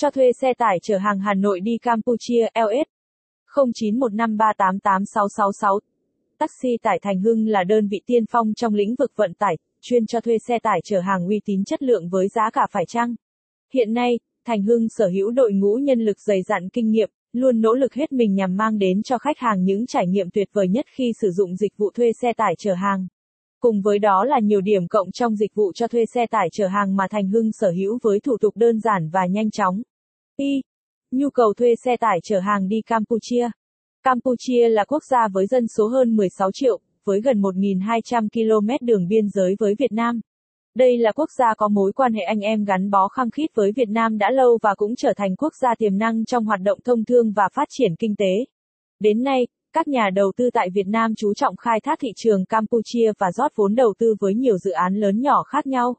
Cho thuê xe tải chở hàng Hà Nội đi Campuchia LS 0915388666. Taxi tải Thành Hưng là đơn vị tiên phong trong lĩnh vực vận tải, chuyên cho thuê xe tải chở hàng uy tín chất lượng với giá cả phải chăng. Hiện nay, Thành Hưng sở hữu đội ngũ nhân lực dày dặn kinh nghiệm, luôn nỗ lực hết mình nhằm mang đến cho khách hàng những trải nghiệm tuyệt vời nhất khi sử dụng dịch vụ thuê xe tải chở hàng. Cùng với đó là nhiều điểm cộng trong dịch vụ cho thuê xe tải chở hàng mà Thành Hưng sở hữu với thủ tục đơn giản và nhanh chóng. Y. Nhu cầu thuê xe tải chở hàng đi Campuchia. Campuchia là quốc gia với dân số hơn 16 triệu, với gần 1.200 km đường biên giới với Việt Nam. Đây là quốc gia có mối quan hệ anh em gắn bó khăng khít với Việt Nam đã lâu và cũng trở thành quốc gia tiềm năng trong hoạt động thông thương và phát triển kinh tế. Đến nay, các nhà đầu tư tại Việt Nam chú trọng khai thác thị trường Campuchia và rót vốn đầu tư với nhiều dự án lớn nhỏ khác nhau.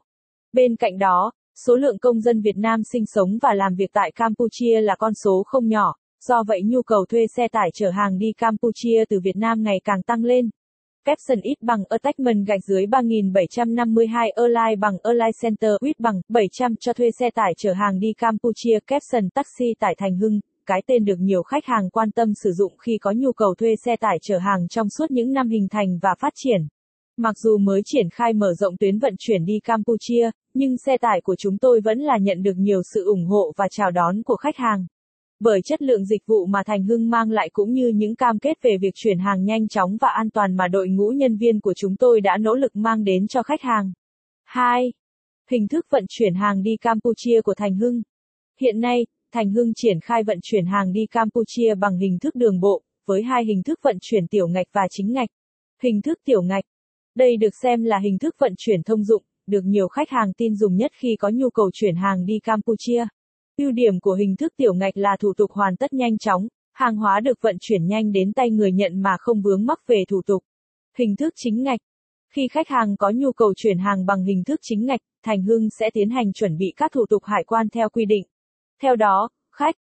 Bên cạnh đó, số lượng công dân Việt Nam sinh sống và làm việc tại Campuchia là con số không nhỏ, do vậy nhu cầu thuê xe tải chở hàng đi Campuchia từ Việt Nam ngày càng tăng lên. Capson ít bằng attachment gạch dưới 3752 Airline bằng Airline Center ít bằng 700 cho thuê xe tải chở hàng đi Campuchia Capson Taxi tại Thành Hưng, cái tên được nhiều khách hàng quan tâm sử dụng khi có nhu cầu thuê xe tải chở hàng trong suốt những năm hình thành và phát triển. Mặc dù mới triển khai mở rộng tuyến vận chuyển đi Campuchia, nhưng xe tải của chúng tôi vẫn là nhận được nhiều sự ủng hộ và chào đón của khách hàng. Bởi chất lượng dịch vụ mà Thành Hưng mang lại cũng như những cam kết về việc chuyển hàng nhanh chóng và an toàn mà đội ngũ nhân viên của chúng tôi đã nỗ lực mang đến cho khách hàng. 2. Hình thức vận chuyển hàng đi Campuchia của Thành Hưng. Hiện nay, Thành Hưng triển khai vận chuyển hàng đi Campuchia bằng hình thức đường bộ, với hai hình thức vận chuyển tiểu ngạch và chính ngạch. Hình thức tiểu ngạch. Đây được xem là hình thức vận chuyển thông dụng, được nhiều khách hàng tin dùng nhất khi có nhu cầu chuyển hàng đi Campuchia. Ưu điểm của hình thức tiểu ngạch là thủ tục hoàn tất nhanh chóng, hàng hóa được vận chuyển nhanh đến tay người nhận mà không vướng mắc về thủ tục. Hình thức chính ngạch. Khi khách hàng có nhu cầu chuyển hàng bằng hình thức chính ngạch, Thành Hưng sẽ tiến hành chuẩn bị các thủ tục hải quan theo quy định. Theo đó, khách